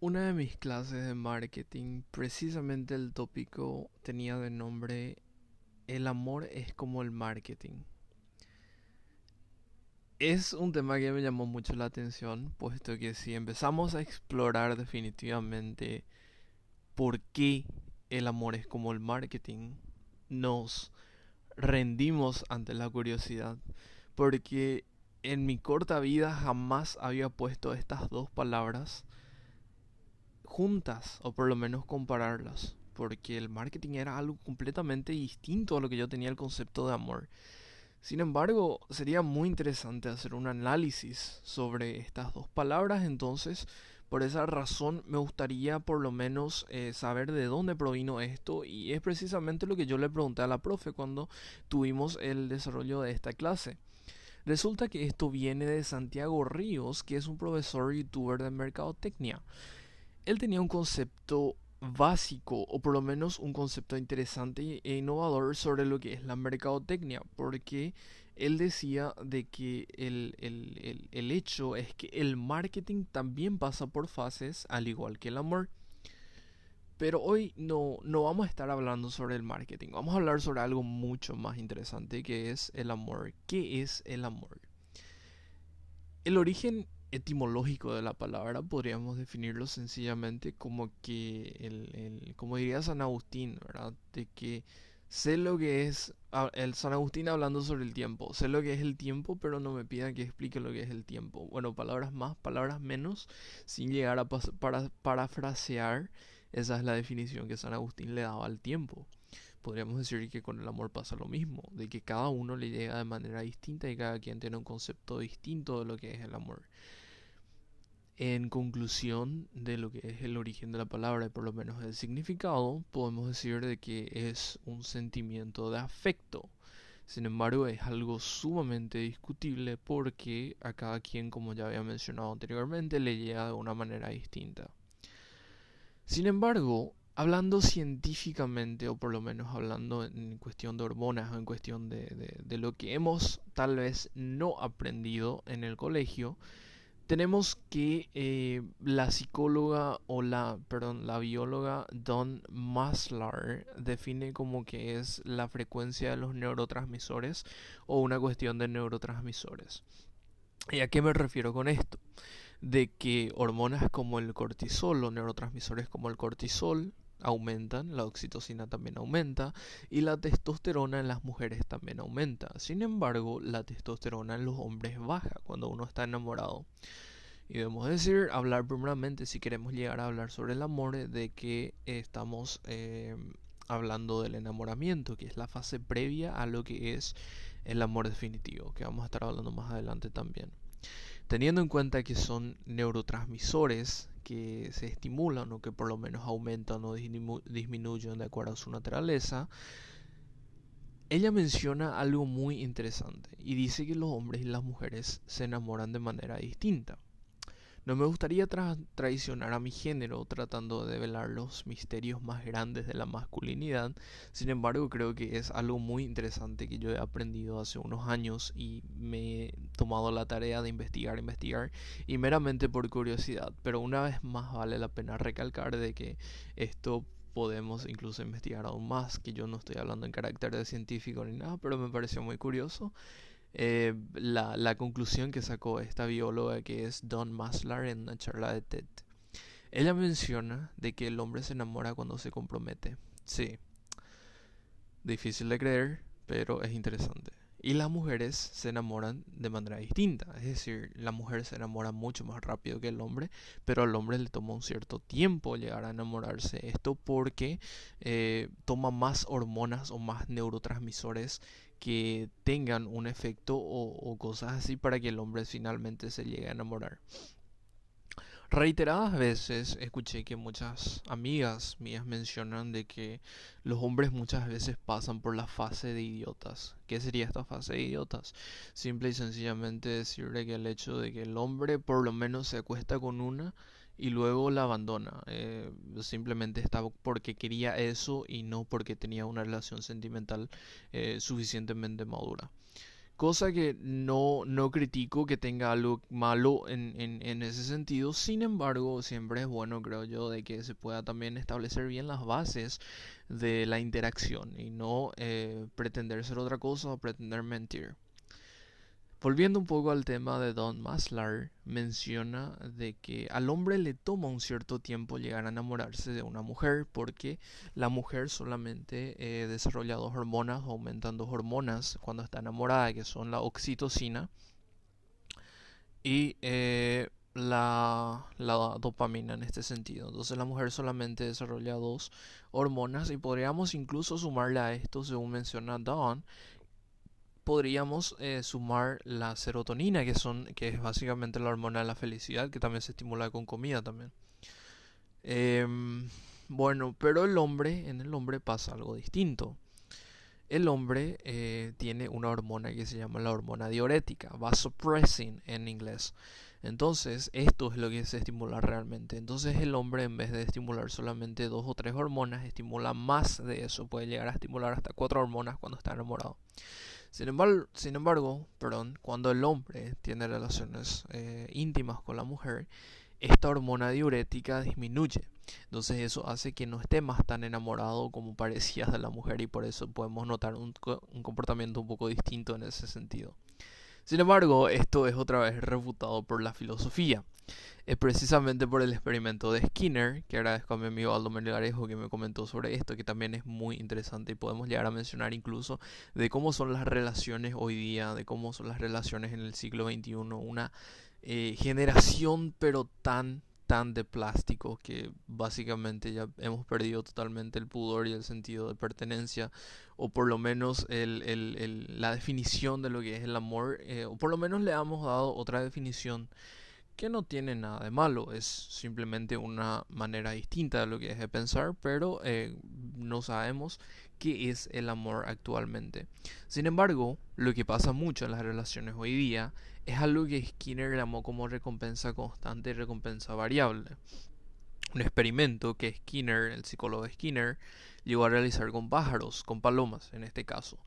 Una de mis clases de marketing, precisamente el tópico tenía de nombre El amor es como el marketing. Es un tema que me llamó mucho la atención, puesto que si empezamos a explorar definitivamente por qué el amor es como el marketing, nos rendimos ante la curiosidad, porque en mi corta vida jamás había puesto estas dos palabras juntas, o por lo menos compararlas, porque el marketing era algo completamente distinto a lo que yo tenía el concepto de amor. Sin embargo, sería muy interesante hacer un análisis sobre estas dos palabras, entonces por esa razón me gustaría por lo menos eh, saber de dónde provino esto y es precisamente lo que yo le pregunté a la profe cuando tuvimos el desarrollo de esta clase. Resulta que esto viene de Santiago Ríos, que es un profesor youtuber de mercadotecnia él tenía un concepto básico o por lo menos un concepto interesante e innovador sobre lo que es la mercadotecnia porque él decía de que el, el, el, hecho es que el marketing también pasa por fases al igual que el amor pero hoy no, no vamos a estar hablando sobre el marketing vamos a hablar sobre algo mucho más interesante que es el amor ¿qué es el amor? el origen etimológico de la palabra podríamos definirlo sencillamente como que el, el, como diría San Agustín, ¿verdad? De que sé lo que es el San Agustín hablando sobre el tiempo, sé lo que es el tiempo, pero no me pidan que explique lo que es el tiempo. Bueno, palabras más, palabras menos, sin llegar a para parafrasear, esa es la definición que San Agustín le daba al tiempo. Podríamos decir que con el amor pasa lo mismo, de que cada uno le llega de manera distinta y cada quien tiene un concepto distinto de lo que es el amor. En conclusión de lo que es el origen de la palabra y por lo menos el significado, podemos decir de que es un sentimiento de afecto. Sin embargo, es algo sumamente discutible porque a cada quien, como ya había mencionado anteriormente, le llega de una manera distinta. Sin embargo, hablando científicamente, o por lo menos hablando en cuestión de hormonas o en cuestión de, de lo que hemos tal vez no aprendido en el colegio, tenemos que eh, la psicóloga o la, perdón, la bióloga Don Maslar define como que es la frecuencia de los neurotransmisores o una cuestión de neurotransmisores. ¿Y a qué me refiero con esto? De que hormonas como el cortisol o neurotransmisores como el cortisol aumentan, la oxitocina también aumenta y la testosterona en las mujeres también aumenta. Sin embargo, la testosterona en los hombres baja cuando uno está enamorado. Y debemos decir, hablar primeramente, si queremos llegar a hablar sobre el amor, de que estamos eh, hablando del enamoramiento, que es la fase previa a lo que es el amor definitivo, que vamos a estar hablando más adelante también. Teniendo en cuenta que son neurotransmisores que se estimulan o que por lo menos aumentan o disminuyen de acuerdo a su naturaleza, ella menciona algo muy interesante y dice que los hombres y las mujeres se enamoran de manera distinta. No me gustaría traicionar a mi género tratando de develar los misterios más grandes de la masculinidad, sin embargo creo que es algo muy interesante que yo he aprendido hace unos años y me he tomado la tarea de investigar, investigar y meramente por curiosidad, pero una vez más vale la pena recalcar de que esto podemos incluso investigar aún más, que yo no estoy hablando en carácter de científico ni nada, pero me pareció muy curioso eh, la, la, conclusión que sacó esta bióloga que es Don Maslar en una charla de TED. Ella menciona de que el hombre se enamora cuando se compromete. Sí. Difícil de creer, pero es interesante. Y las mujeres se enamoran de manera distinta. Es decir, la mujer se enamora mucho más rápido que el hombre, pero al hombre le toma un cierto tiempo llegar a enamorarse. Esto porque eh, toma más hormonas o más neurotransmisores que tengan un efecto o, cosas así para que el hombre finalmente se llegue a enamorar. Reiteradas veces escuché que muchas amigas mías mencionan de que los hombres muchas veces pasan por la fase de idiotas. ¿Qué sería esta fase de idiotas? Simple y sencillamente decirle que el hecho de que el hombre por lo menos se acuesta con una y luego la abandona. Eh, simplemente estaba porque quería eso y no porque tenía una relación sentimental eh, suficientemente madura. Cosa que no, no critico que tenga algo malo en, en, ese sentido. Sin embargo, siempre es bueno, creo yo, de que se pueda también establecer bien las bases de la interacción y no eh, pretender ser otra cosa o pretender mentir. Volviendo un poco al tema de Don Maslar, menciona de que al hombre le toma un cierto tiempo llegar a enamorarse de una mujer porque la mujer solamente eh, desarrolla dos hormonas, aumentan dos hormonas cuando está enamorada, que son la oxitocina y eh, la, la dopamina en este sentido. Entonces la mujer solamente desarrolla dos hormonas y podríamos incluso sumarle a esto, según menciona Don, podríamos eh, sumar la serotonina, que, son, que es básicamente la hormona de la felicidad, que también se estimula con comida también. Em, bueno, pero el hombre, en el hombre pasa algo distinto. El hombre eh, tiene una hormona que se llama la hormona diurética, vasopressin en inglés. Entonces, esto es lo que se estimula realmente. Entonces, el hombre, en vez de estimular solamente dos o tres hormonas, estimula más de eso. Puede llegar a estimular hasta cuatro hormonas cuando está enamorado. Sin embargo, sin embargo perdón, cuando el hombre tiene relaciones eh, íntimas con la mujer, esta hormona diurética disminuye. Entonces eso hace que no esté más tan enamorado como parecía de la mujer y por eso podemos notar un, un comportamiento un poco distinto en ese sentido. Sin embargo, esto es otra vez refutado por la filosofía. Es precisamente por el experimento de Skinner, que agradezco a mi amigo Aldo Melgarejo que me comentó sobre esto, que también es muy interesante y podemos llegar a mencionar incluso de cómo son las relaciones hoy día, de cómo son las relaciones en el siglo XXI, una eh, generación pero tan tan de plástico que básicamente ya hemos perdido totalmente el pudor y el sentido de pertenencia o por lo menos el, el, la definición de lo que es el amor eh, o por lo menos le hemos dado otra definición que no tiene nada de malo, es simplemente una manera distinta de lo que es de pensar, pero eh, no sabemos qué es el amor actualmente. Sin embargo, lo que pasa mucho en las relaciones hoy día es algo que Skinner llamó como recompensa constante y recompensa variable. Un experimento que Skinner, el psicólogo Skinner, llegó a realizar con pájaros, con palomas en este caso.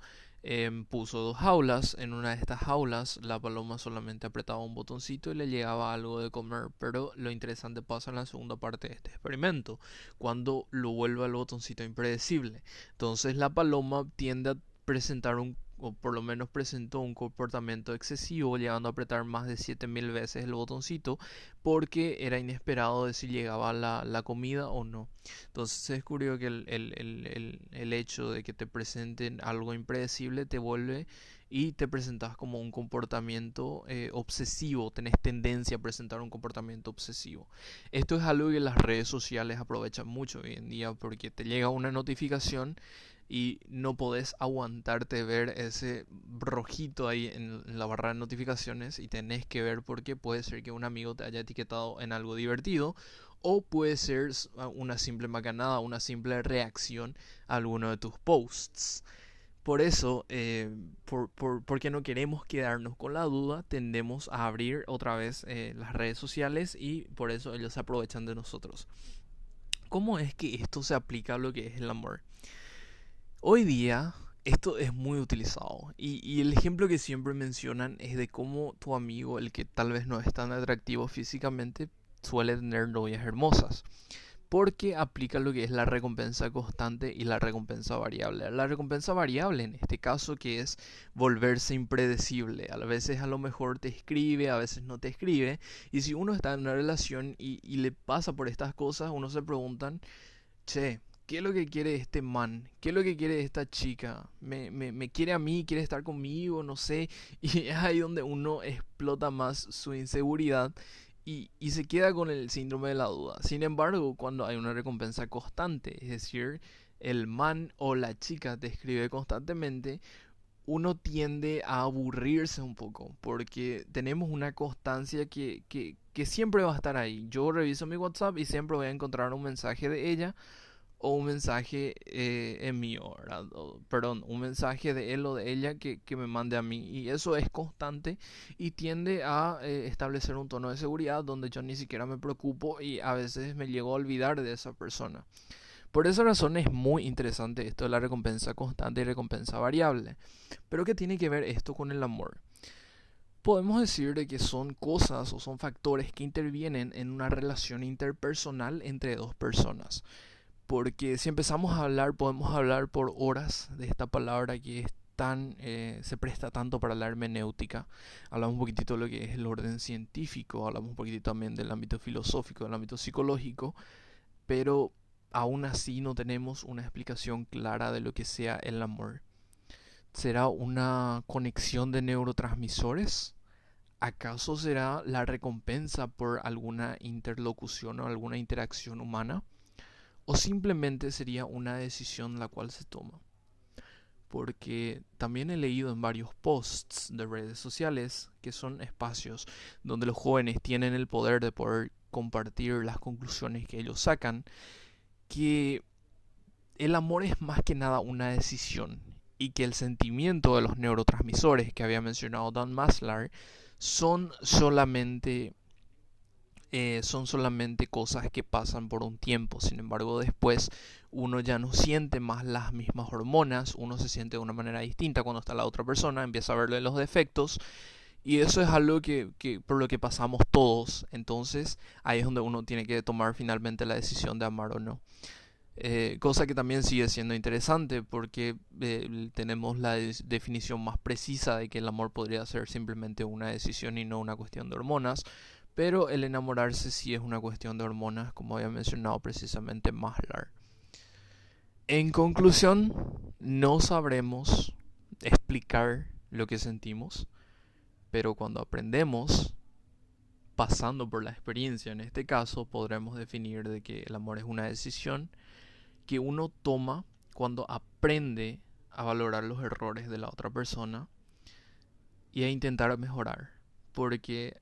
Em, puso dos jaulas. En una de estas jaulas la paloma solamente apretaba un botoncito y le llegaba algo de comer. Pero lo interesante pasa en la segunda parte de este experimento, cuando lo vuelve al botoncito impredecible. Entonces la paloma tiende a presentar un o por lo menos presentó un comportamiento excesivo, llegando a apretar más de 7000 veces el botoncito, porque era inesperado de si llegaba la, la comida o no. Entonces se descubrió que el, el, el, el, hecho de que te presenten algo impredecible te vuelve y te presentas como un comportamiento eh, obsesivo, tenés tendencia a presentar un comportamiento obsesivo. Esto es algo que las redes sociales aprovechan mucho hoy en día porque te llega una notificación y no podés aguantarte ver ese rojito ahí en la barra de notificaciones y tenés que ver porque puede ser que un amigo te haya etiquetado en algo divertido o puede ser una simple macanada, una simple reacción a alguno de tus posts. Por eso, eh, por, porque no queremos quedarnos con la duda, tendemos a abrir otra vez eh, las redes sociales y por eso ellos se aprovechan de nosotros. ¿Cómo es que esto se aplica a lo que es el amor? Hoy día esto es muy utilizado y, el ejemplo que siempre mencionan es de cómo tu amigo, el que tal vez no es tan atractivo físicamente, suele tener novias hermosas. Porque aplica lo que es la recompensa constante y la recompensa variable. La recompensa variable en este caso que es volverse impredecible. A veces a lo mejor te escribe, a veces no te escribe. Y si uno está en una relación y, le pasa por estas cosas, uno se preguntan, che, ¿Qué es lo que quiere este man? ¿Qué es lo que quiere esta chica? ¿Me, me, quiere a mí? ¿Quiere estar conmigo? No sé. Y es ahí donde uno explota más su inseguridad y, y, se queda con el síndrome de la duda. Sin embargo, cuando hay una recompensa constante, es decir, el man o la chica te escribe constantemente, uno tiende a aburrirse un poco porque tenemos una constancia que, que, que siempre va a estar ahí. Yo reviso mi WhatsApp y siempre voy a encontrar un mensaje de ella o un mensaje eh, en mío, perdón, un mensaje de él o de ella que, me mande a mí. Y eso es constante y tiende a eh, establecer un tono de seguridad donde yo ni siquiera me preocupo y a veces me llego a olvidar de esa persona. Por esa razón es muy interesante esto de la recompensa constante y recompensa variable. Pero ¿qué tiene que ver esto con el amor? Podemos decir de que son cosas o son factores que intervienen en una relación interpersonal entre dos personas. Porque si empezamos a hablar, podemos hablar por horas de esta palabra que es tan, eh, se presta tanto para la hermenéutica. Hablamos un poquitito de lo que es el orden científico, hablamos un poquitito también del ámbito filosófico, del ámbito psicológico, pero aún así no tenemos una explicación clara de lo que sea el amor. ¿Será una conexión de neurotransmisores? ¿Acaso será la recompensa por alguna interlocución o alguna interacción humana? ¿O simplemente sería una decisión la cual se toma? Porque también he leído en varios posts de redes sociales que son espacios donde los jóvenes tienen el poder de poder compartir las conclusiones que ellos sacan, que el amor es más que nada una decisión y que el sentimiento de los neurotransmisores que había mencionado Dan Maslar son solamente eh, son solamente cosas que pasan por un tiempo. Sin embargo, después uno ya no siente más las mismas hormonas, uno se siente de una manera distinta cuando está la otra persona, empieza a verle los defectos. Y eso es algo que, por lo que pasamos todos. Entonces ahí es donde uno tiene que tomar finalmente la decisión de amar o no. Eh, cosa que también sigue siendo interesante porque eh, tenemos la definición más precisa de que el amor podría ser simplemente una decisión y no una cuestión de hormonas. Pero el enamorarse sí es una cuestión de hormonas, como había mencionado precisamente Maslar. En conclusión, no sabremos explicar lo que sentimos, pero cuando aprendemos, pasando por la experiencia en este caso, podremos definir de que el amor es una decisión que uno toma cuando aprende a valorar los errores de la otra persona y a intentar mejorar. Porque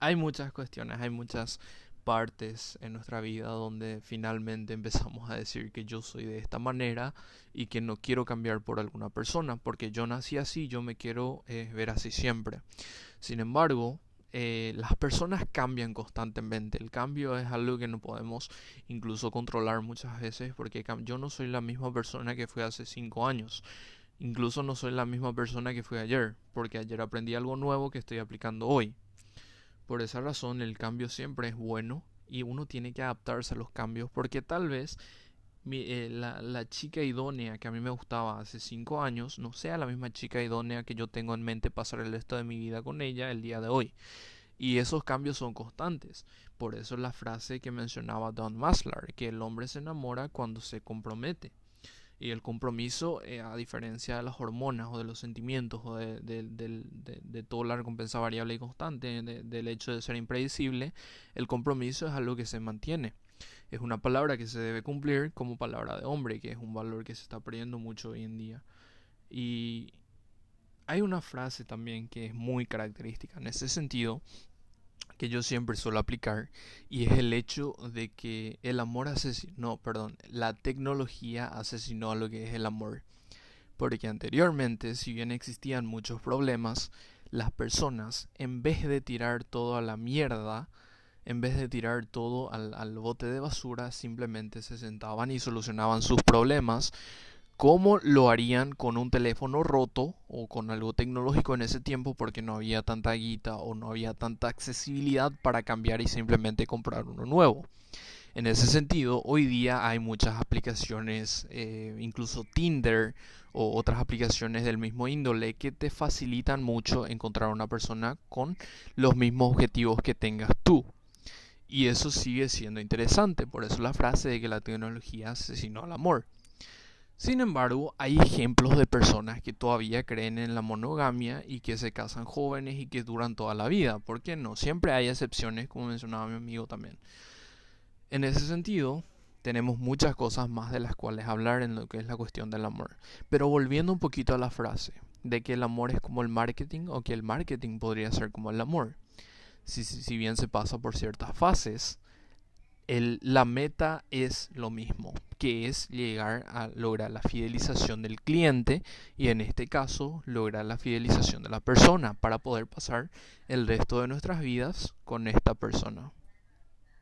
hay muchas cuestiones, hay muchas partes en nuestra vida donde finalmente empezamos a decir que yo soy de esta manera y que no quiero cambiar por alguna persona porque yo nací así, yo me quiero eh, ver así siempre. Sin embargo, eh, las personas cambian constantemente. El cambio es algo que no podemos incluso controlar muchas veces porque yo no soy la misma persona que fui hace cinco años. Incluso no soy la misma persona que fui ayer, porque ayer aprendí algo nuevo que estoy aplicando hoy. Por esa razón el cambio siempre es bueno y uno tiene que adaptarse a los cambios porque tal vez eh, la, chica idónea que a mí me gustaba hace cinco años no sea la misma chica idónea que yo tengo en mente pasar el resto de mi vida con ella el día de hoy. Y esos cambios son constantes. Por eso la frase que mencionaba Don Maslar, que el hombre se enamora cuando se compromete. Y el compromiso, eh, a diferencia de las hormonas o de los sentimientos o de, de, de toda la recompensa variable y constante, del hecho de ser impredecible, el compromiso es algo que se mantiene es una palabra que se debe cumplir como palabra de hombre, que es un valor que se está perdiendo mucho hoy en día. Y hay una frase también que es muy característica en ese sentido, que yo siempre suelo aplicar, y es el hecho de que el amor asesinó, perdón, la tecnología asesinó a lo que es el amor. Porque anteriormente, si bien existían muchos problemas, las personas, en vez de tirar todo a la mierda, en vez de tirar todo al, bote de basura, simplemente se sentaban y solucionaban sus problemas como lo harían con un teléfono roto o con algo tecnológico en ese tiempo porque no había tanta guita o no había tanta accesibilidad para cambiar y simplemente comprar uno nuevo. En ese sentido, hoy día hay muchas aplicaciones, eh, incluso Tinder o otras aplicaciones del mismo índole, que te facilitan mucho encontrar una persona con los mismos objetivos que tengas tú. Y eso sigue siendo interesante, por eso la frase de que la tecnología asesinó al amor. Sin embargo, hay ejemplos de personas que todavía creen en la monogamia y que se casan jóvenes y que duran toda la vida. ¿Por qué no? Siempre hay excepciones, como mencionaba mi amigo también. En ese sentido, tenemos muchas cosas más de las cuales hablar en lo que es la cuestión del amor. Pero volviendo un poquito a la frase de que el amor es como el marketing o que el marketing podría ser como el amor si, bien se pasa por ciertas fases, la meta es lo mismo, que es llegar a lograr la fidelización del cliente y en este caso lograr la fidelización de la persona para poder pasar el resto de nuestras vidas con esta persona.